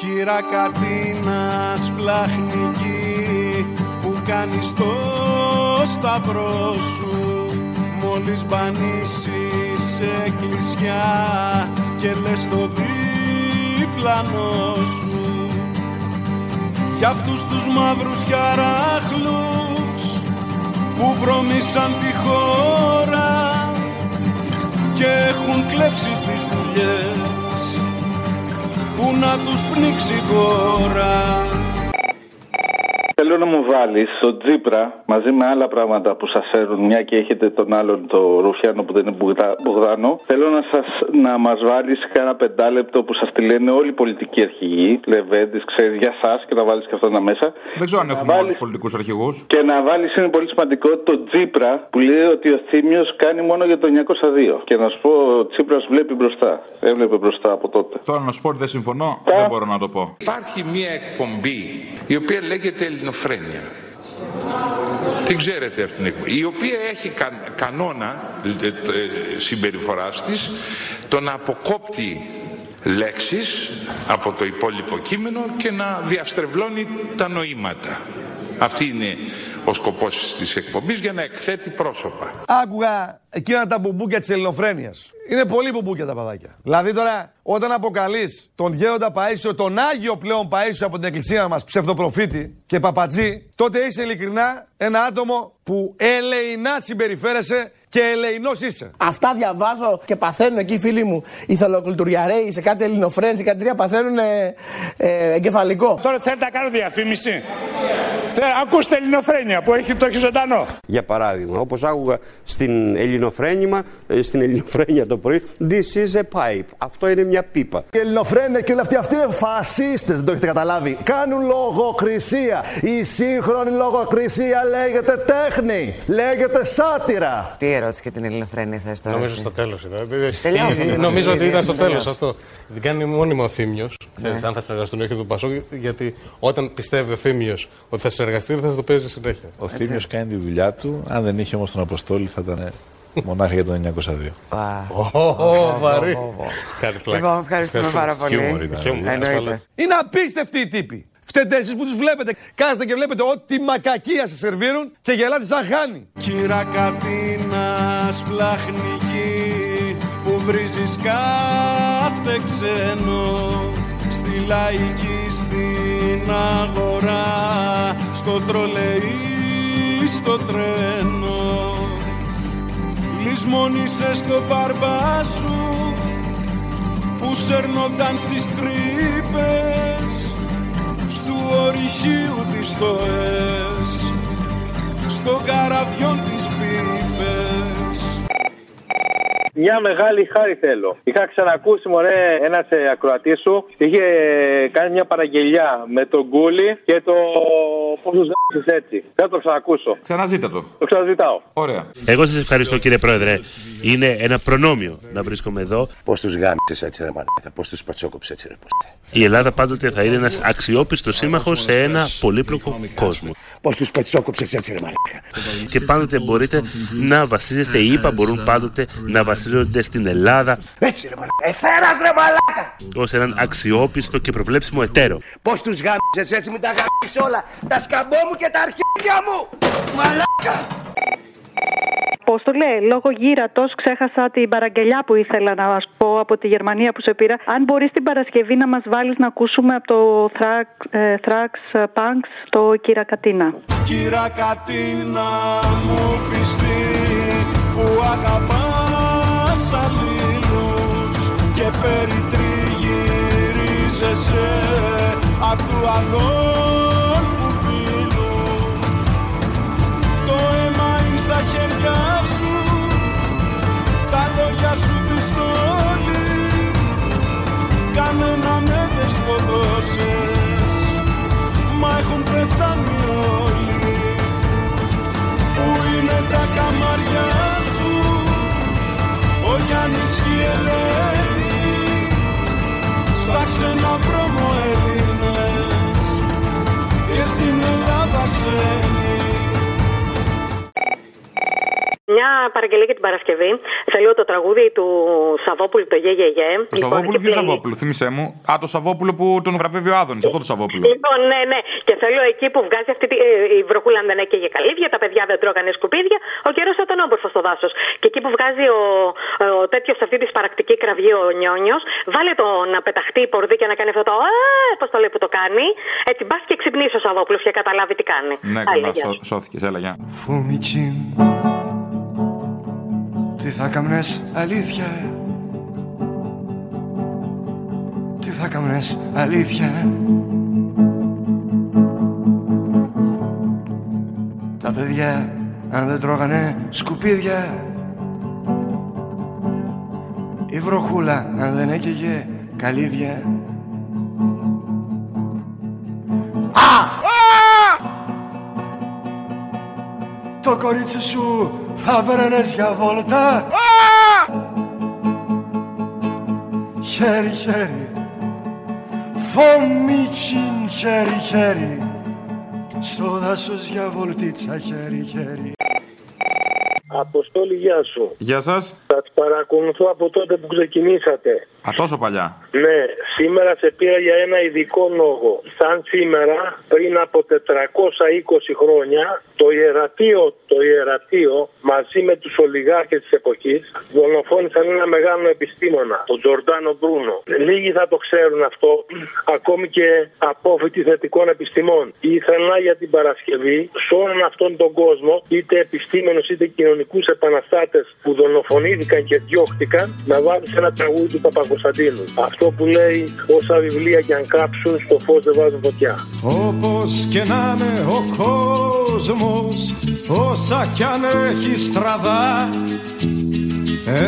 Κύρα Κατίνας σπλαχνική που κάνεις το σταυρό σου. Μόλις μπανίσεις εκκλησιά και λες το διπλανό σου. Για αυτούς τους μαύρους χαράχλους που βρωμήσαν τη χώρα και έχουν κλέψει τις δουλειές που να τους πνίξει τώρα Θέλω να μου βάλεις το Τζίπρα μαζί με άλλα πράγματα που σας φέρουν, μια και έχετε τον άλλον, το Ρουφιάνο που δεν είναι Μπογδάνο. Θέλω να σας να μας βάλεις κάνα πεντάλεπτο που σας τη λένε όλοι οι πολιτικοί αρχηγοί, Λεβέντης, ξέρεις για εσά και να βάλεις και αυτό ένα μέσα. Δεν ξέρω αν έχουμε βάλεις... όλου του πολιτικούς αρχηγούς. Και να βάλεις είναι πολύ σημαντικό το Τζίπρα που λέει ότι ο Θήμιος κάνει μόνο για το 902. Και να σου πω, ο Τσίπρας βλέπει μπροστά. Έβλεπε μπροστά από τότε. Τώρα να σου πω ότι δεν συμφωνώ, δεν μπορώ να το πω. Υπάρχει μια εκπομπή η οποία λέγεται ελληνοφρένεια. Την ξέρετε αυτήν την εκπομπή. Η οποία έχει κανόνα ε, ε, συμπεριφοράς της το να αποκόπτει λέξεις από το υπόλοιπο κείμενο και να διαστρεβλώνει τα νοήματα. Αυτή είναι ο σκοπός της εκπομπής για να εκθέτει πρόσωπα. Άκουγα εκείνα τα μπουμπούκια της ελληνοφρένειας. Είναι πολύ μπουμπούκια τα παδάκια. Δηλαδή τώρα, όταν αποκαλείς τον γέροντα Παίσιο, τον Άγιο πλέον Παίσιο από την εκκλησία μας, ψευδοπροφήτη και παπατζή, τότε είσαι ειλικρινά ένα άτομο που ελεηνά συμπεριφέρεσαι και ελεηνός είσαι. Αυτά διαβάζω και παθαίνουν εκεί οι φίλοι μου. Οι θελοκλητουριαρέοι σε κάτι ελληνοφρένες, σε κάτι τρία παθαίνουν ε, ε, εγκεφαλικό. Τώρα θέλετε να κάνω διαφήμιση; Ακούστε ελληνοφρένια που έχει, το έχει ζωντανό. Για παράδειγμα, όπως άκουγα στην ελληνοφρένημα, ε, στην ελληνοφρένια το πρωί, This is a pipe. Αυτό είναι μια πίπα. Οι ελληνοφρένια και όλοι αυτοί, αυτοί είναι φασίστες, δεν το έχετε καταλάβει. Κάνουν λογοκρισία. Η σύγχρονη λογοκρισία λέγεται τέχνη. Λέγεται σάτυρα. Τι ερώτηση και την ελληνοφρένεια θες τώρα. Νομίζω στο τέλος ήταν. Νομίζω ότι ήταν στο τέλος αυτό. Δεν κάνει μόνιμο ο Θήμιος. Ναι. Αν θα συνεργαστούν ή όχι του Πασόκ, γιατί όταν πιστεύει ο Θήμιος ότι θα συνεργαστεί, δεν θα το παίζει συνέχεια. Ο Θήμιο κάνει τη δουλειά του. Αν δεν είχε όμως τον Αποστόλη, θα ήταν μονάχα για το 902. Βαρύ. Κάτι πλάκα. Λοιπόν, ευχαριστούμε πάρα πολύ. Είναι απίστευτοι οι τύποι. Φταίτε εσείς που τους βλέπετε. Κάθεστε και βλέπετε ό,τι μακακία σας σερβίρουν και γελάτε σαν χάνει. Κύρα Κατίνας σπλαχνική που βρίζεις κάθε ξένο στη λαϊκή στην αγορά στο τρολεϊ στο τρένο. Λησμόνισε στο παρμπά σου που σέρνονταν στις τρύπες του ορυχείου της στοές. Στο καραβιόν της μια μεγάλη χάρη θέλω. Είχα ξανακούσει μωρέ ένας ε, ακροατής σου. Είχε κάνει μια παραγγελιά με τον Κούλι και το πώ του έτσι. Θα το ξανακούσω. Ξαναζήτα το. Το ξαναζητάω. Ωραία. Εγώ σας ευχαριστώ κύριε Πρόεδρε. Είναι ένα προνόμιο να βρίσκομαι εδώ. Πώς τους γάμισες έτσι, ρε Μαλάκα; Πώς τους πατσόκοψες έτσι, ρε Ποστέ. Η Ελλάδα πάντοτε θα είναι ένας αξιόπιστος σύμμαχος σε ένα πολύπλοκο κόσμο. Πώς τους πατσόκοψες έτσι, ρε Μαλάκα; Και πάντοτε μπορείτε να βασίζεστε, οι ΙΠΑ μπορούν πάντοτε να βασίζονται στην Ελλάδα. Έτσι, ρε Μαλάκα. Εθέρας, ρε Μαλάκα. Ω έναν αξιόπιστο και προβλέψιμο εταίρο. Πώς τους γάμισες έτσι, μην τα γάμισες όλα. Τα σκαμπό μου και τα αρχίδια μου. Μαλάκα. Απόστολε, λόγω γύρατος ξέχασα την παραγγελιά που ήθελα να σου πω από τη Γερμανία που σε πήρα. Αν μπορείς την Παρασκευή να μας βάλεις να ακούσουμε από το Thrax Punks το Κύρα Κατίνα. Κύρα Κατίνα μου πιστή που αγαπάς αλλήλου και περιτριγυρίζεσαι απ' του αδόλφου 是 μια παραγγελία για την Παρασκευή. Θέλω το τραγούδι του Σαββόπουλου, το Γε Γε Γε. Το Σαββόπουλο, ποιος Σαββόπουλο, θύμισέ μου. Α, το Σαββόπουλο που τον βραβεύει ο Άδωνης, αυτό το Σαββόπουλο. Λοιπόν, ναι, ναι. Και θέλω εκεί που βγάζει αυτή τη, ε, η βροχούλα αν δεν έκαιγε καλύβια, τα παιδιά δεν τρώγανε σκουπίδια, ο καιρός θα ήταν όμορφο στο δάσος. Και εκεί που βγάζει ο, ο τέτοιος αυτή της παρακτική κραυγή ο Νιόνιος, βάλε το να πεταχτεί η πορδί και να κάνει αυτό το Ε, πώς το λέει που το κάνει. Έτσι μπα και ξυπνήσει ο Σαββόπουλος και καταλάβει τι κάνει. Ναι, Άλλη, καλά, γεια σώ, σου. σώθηκες, έλα, γεια. Φωμιτσίν Τι θα κάμνες αλήθεια; Τι θα κάμνες αλήθεια; Τα παιδιά αν δεν τρώγανε σκουπίδια. Η βροχούλα αν δεν έκαιγε καλύδια Το κορίτσι σου θα βρένες για βόλτα Χέρι χέρι Φωμίτσιν χέρι χέρι Στο δάσος για βολτίτσα χέρι χέρι Αποστόλη, γεια σου. Γεια σας. Θα τις παρακολουθώ από τότε που ξεκινήσατε. Α, τόσο παλιά. Ναι, σήμερα σε πήρα για ένα ειδικό λόγο. Σαν σήμερα, πριν από 420 χρόνια, το ιερατείο, το ιερατείο μαζί με τους ολιγάρχες της εποχής δολοφόνησαν ένα μεγάλο επιστήμονα, τον Τζορντάνο Μπρούνο. Λίγοι θα το ξέρουν αυτό, ακόμη και απόφοιτοι θετικών επιστημών. Ήθελα για την Παρασκευή σε όλον αυτόν τον κόσμο, είτε επιστήμονες είτε κοινωνικούς επαναστάτες που δολοφονήθηκαν και διώχτηκαν, να βάλεις ένα τραγούδι του Παπακοσταντίνου. Αυτό που λέει όσα βιβλία και αν κάψουν στο φως δεν βάζουν φωτιά. Όπως και να είναι ο κόσμος Όσα κι αν έχει στραβά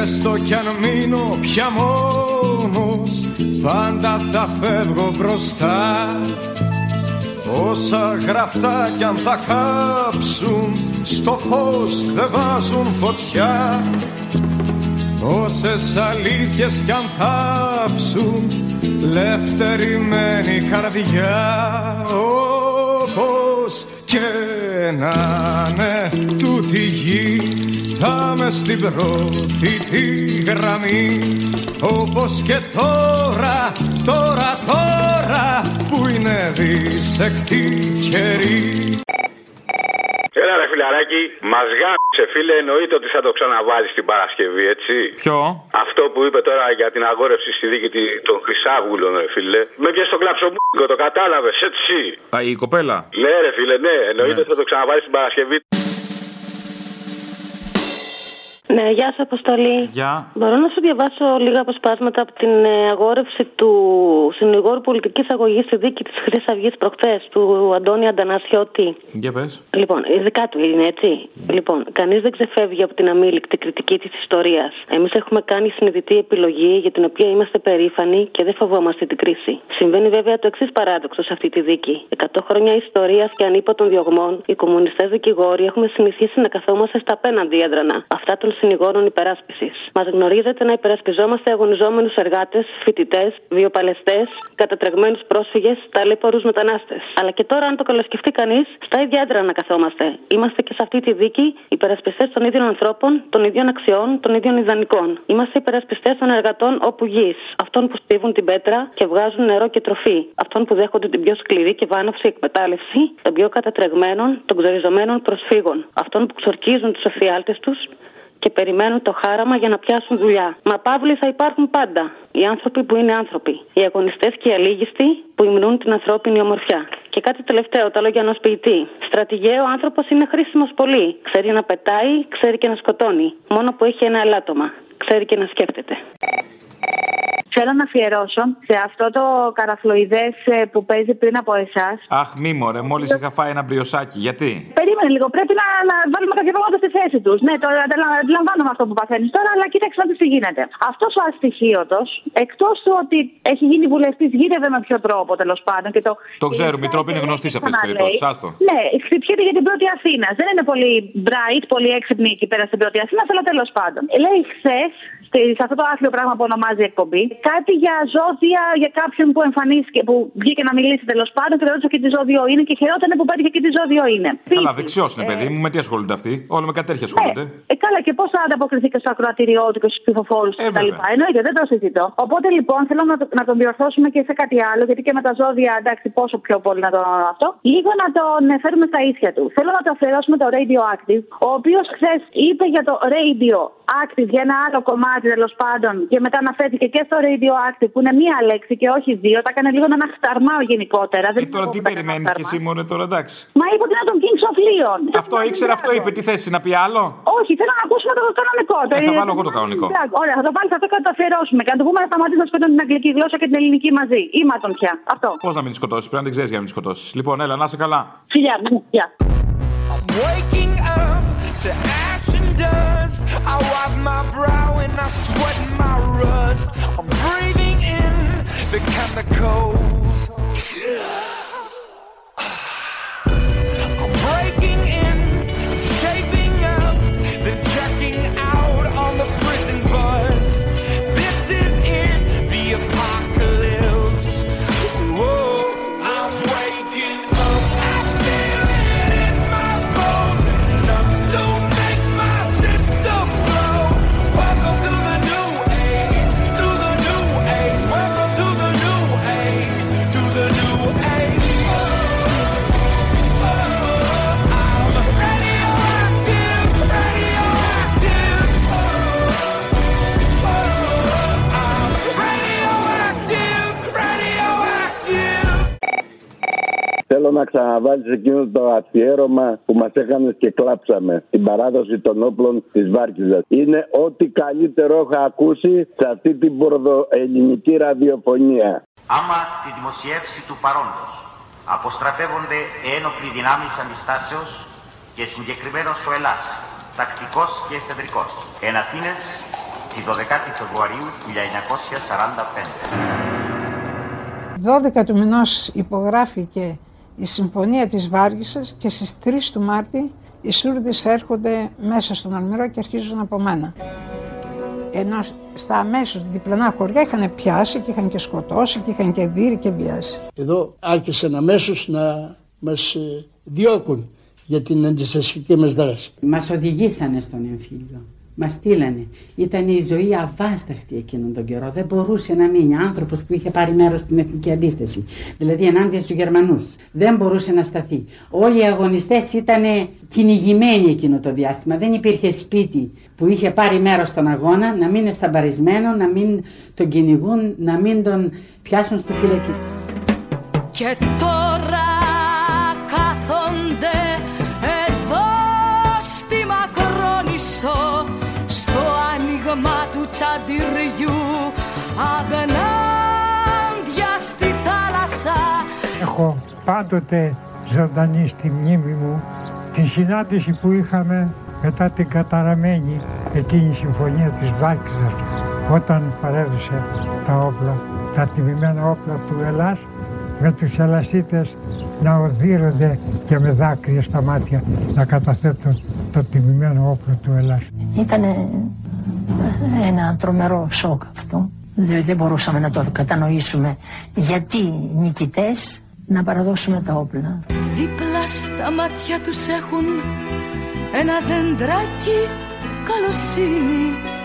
Έστω κι αν μείνω πια μόνος Πάντα θα φεύγω μπροστά Όσα γραφτά κι αν θα κάψουν Στο φως δεν βάζουν φωτιά Όσες αλήθειες κι αν θάψουν Λευτερημένη καρδιά. Όπως και να είναι τούτη γη Θα με στην πρώτη τη γραμμή. Όπως και τώρα, τώρα, τώρα Που είναι δίσεκτη καιρή. Έλα ρε φιλαράκι, μας γάμισε φίλε, εννοείται ότι θα το ξαναβάλεις την Παρασκευή, έτσι. Ποιο; Αυτό που είπε τώρα για την αγόρευση στη δίκη τη- των Χρυσάβουλων, ρε φίλε. Με πιέζει το κλαψομούκο, το κατάλαβες, έτσι. Α, η κοπέλα. Ναι, ρε φίλε, ναι, εννοείται ότι θα το ξαναβάλεις την Παρασκευή. Ναι, γεια σου, Αποστολή. Γεια. Μπορώ να σου διαβάσω λίγα αποσπάσματα από την ε, αγόρευση του συνηγόρου πολιτικής αγωγής στη δίκη της Χρυσής Αυγής προχθές, του Αντώνη Αντανασιώτη. Για πες. Λοιπόν, ειδικά του είναι έτσι. Λοιπόν, κανείς δεν ξεφεύγει από την αμήλικτη κριτική της ιστορίας. Εμείς έχουμε κάνει συνειδητή επιλογή για την οποία είμαστε περήφανοι και δεν φοβόμαστε την κρίση. Συμβαίνει βέβαια το εξής παράδοξο σε αυτή τη δίκη. 100 χρόνια ιστορίας και ανίποτων διωγμών, οι κομμουνιστές δικηγόροι έχουμε συνηθίσει να καθόμαστε στα απέναντι έδρανα. Αυτά των συνηγόρων υπεράσπισης. Μας γνωρίζετε να υπερασπιζόμαστε αγωνιζόμενους εργάτες, φοιτητές, βιοπαλαιστές, κατατρεγμένους πρόσφυγες, ταλέπορου μετανάστες. Αλλά και τώρα, αν το καλοσκεφτεί κανείς, στα ίδια έδρανα καθόμαστε. Είμαστε και σε αυτή τη δίκη υπερασπιστές των ίδιων ανθρώπων, των ίδιων αξιών, των ίδιων ιδανικών. Είμαστε υπερασπιστές των εργατών όπου γης. Αυτών που στίβουν την πέτρα και βγάζουν νερό και τροφή. Αυτών που δέχονται την πιο σκληρή και βάναυση εκμετάλλευση των πιο κατατρεγμένων, των ξοριζωμένων προσφύγων. Αυτών που ξορκίζουν τους εφιάλτες τους και περιμένουν το χάραμα για να πιάσουν δουλειά. Μα παύλοι θα υπάρχουν πάντα. Οι άνθρωποι που είναι άνθρωποι. Οι αγωνιστές και οι αλήγιστοι που υμνούν την ανθρώπινη ομορφιά. Και κάτι τελευταίο, τα λόγια ενός ποιητή. Στρατηγέ, ο άνθρωπος είναι χρήσιμος πολύ. Ξέρει να πετάει, ξέρει και να σκοτώνει. Μόνο που έχει ένα ελάττωμα. Ξέρει και να σκέφτεται. Θέλω να αφιερώσω σε αυτό το καραφλοειδές που παίζει πριν από εσάς. Αχ, μη μωρέ, μόλις είχα φάει ένα μπριοσάκι. Γιατί; Περίμενε λίγο, πρέπει να, να βάλουμε κάποια πράγματα στη θέση τους. Ναι, τώρα αντιλα- αντιλαμβάνομαι αυτό που παθαίνεις τώρα, αλλά κοίταξε να δεις τι γίνεται. Αυτός ο αστοιχείωτος, εκτός του ότι έχει γίνει βουλευτής, γύρευε με ποιο τρόπο τέλος πάντων. Και το, Το ξέρουμε, η τρόπη είναι γνωστή σε αυτές τις Ξαναλέει. περιπτώσεις. Άστο. Ναι, χτυπιέται για την πρώτη Αθήνας. Δεν είναι πολύ bright, πολύ έξυπνη εκεί πέρα στην πρώτη Αθήνα, αλλά τέλος πάντων. Λέει χθες στη- σε αυτό το άθλιο πράγμα που ονομάζει εκπομπή. Κάτι για ζώδια για κάποιον που εμφανίστηκε, που βγήκε να μιλήσει τέλος πάντων και ρώτησε και τι ζώδιο είναι και χαιρόταν που πέτυχε και τι ζώδιο είναι. Καλά, δεξιός είναι, παιδί μου. Με τι ασχολούνται αυτοί; Όλοι με κατέρχεια ασχολούνται. Ε, καλά, και πώς θα ανταποκριθείς και στο ακροατήριό του και στου ψηφοφόρου του κτλ. Εννοείται, δεν το συζητώ. Οπότε λοιπόν θέλω να, το- να τον διορθώσουμε και σε κάτι άλλο, γιατί και με τα ζώδια, εντάξει, πόσο πιο πολύ να το αυτό. Λίγο να τον ε, φέρουμε στα ίσια του. Θέλω να το αφιερώσουμε το Radioactive, ο οποίος χθες είπε για το Radioactive για ένα άλλο κομμάτι τέλος πάντων και μετά αναφέρθηκε και στο Radioactive που είναι μία λέξη και όχι δύο. Τα έκανε λίγο να αναχταρμάω γενικότερα. Δεν Ε, Τώρα τι περιμένεις και εσύ, Μωρέ, τώρα εντάξει. Μα είπε ότι είναι τον Kings of Leon. Αυτό ήξερε, αυτό είπε. Τι θέση να πει άλλο; Όχι, θέλω να ακούσουμε το κανονικό. Ε, θα βάλω εγώ το κανονικό. Εντάξει, Ωραία, θα το βάλεις αυτό και θα το αφιερώσουμε. Και να του πούμε να σταματήσει να σκοτώνει την αγγλική γλώσσα και την ελληνική μαζί. Είμα τον πια. Αυτό. Πώς να μην τη σκοτώσεις, πρέπει να την ξέρεις για να μην τη σκοτώσεις. Λοιπόν, έλα, να είσαι καλά. Φιλιά, μου, γεια. Waking up to ash and dust. I wipe my brow and I sweat my rust. I'm breathing in the chemicals. Να ξαναβάλεις εκείνο το αφιέρωμα που μας έκανε και κλάψαμε. Την παράδοση των όπλων της Βάρκιζα. Είναι ό,τι καλύτερο έχω ακούσει σε αυτή την πορδοελληνική ραδιοφωνία. Άμα τη δημοσιεύση του παρόντος αποστρατεύονται ένοπλοι δυνάμεις αντιστάσεως και συγκεκριμένος ο Ελλάς, τακτικός και εφεδρικός, εν Αθήνες, τη 12η Φεβρουαρίου του 1945. 12 του μηνός υπογράφηκε η Συμφωνία της Βάργισσας και στις 3 του Μάρτη οι Σούρδες έρχονται μέσα στον Αλμυρό και αρχίζουν από μένα. Ενώ στα αμέσως διπλανά χωριά είχαν πιάσει και είχαν και σκοτώσει και είχαν και δύρει και βιάσει. Εδώ άρχισαν αμέσως να μας ε, διώκουν για την αντιστασιακή μας δράση. Μας οδηγήσανε στον εμφύλιο. Μας στείλανε. Ήταν η ζωή αβάσταχτη εκείνον τον καιρό. Δεν μπορούσε να μείνει άνθρωπος που είχε πάρει μέρος στην εθνική αντίσταση. Δηλαδή ενάντια στους Γερμανούς. Δεν μπορούσε να σταθεί. Όλοι οι αγωνιστές ήταν κυνηγημένοι εκείνο το διάστημα. Δεν υπήρχε σπίτι που είχε πάρει μέρος στον αγώνα να μην είναι σταμπαρισμένο, να μην τον κυνηγούν, να μην τον πιάσουν στη φυλακή. Και τώρα τσαντιριού αγνάντια στη θάλασσα Έχω πάντοτε ζωντανή στη μνήμη μου τη συνάντηση που είχαμε μετά την καταραμένη εκείνη συμφωνία της Βάρκιζας όταν παρέδωσε τα όπλα, τα τιμημένα όπλα του Ελλάς με τους Ελλασίτες να οδύρονται και με δάκρυα στα μάτια να καταθέτουν το τιμημένο όπλο του Ελλάς. Ήταν ένα τρομερό σοκ αυτό. Δεν, δεν μπορούσαμε να το κατανοήσουμε γιατί οι νικητές να παραδώσουμε τα όπλα. Δίπλα στα μάτια τους έχουν ένα δεντράκι καλοσύνη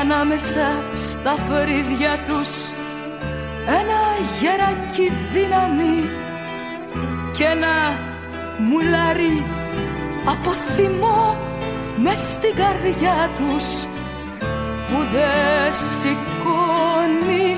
Ανάμεσα στα φρύδια τους ένα γεράκι δύναμη και ένα μουλάρι από θυμό μες στην καρδιά τους που δεν σηκώνει.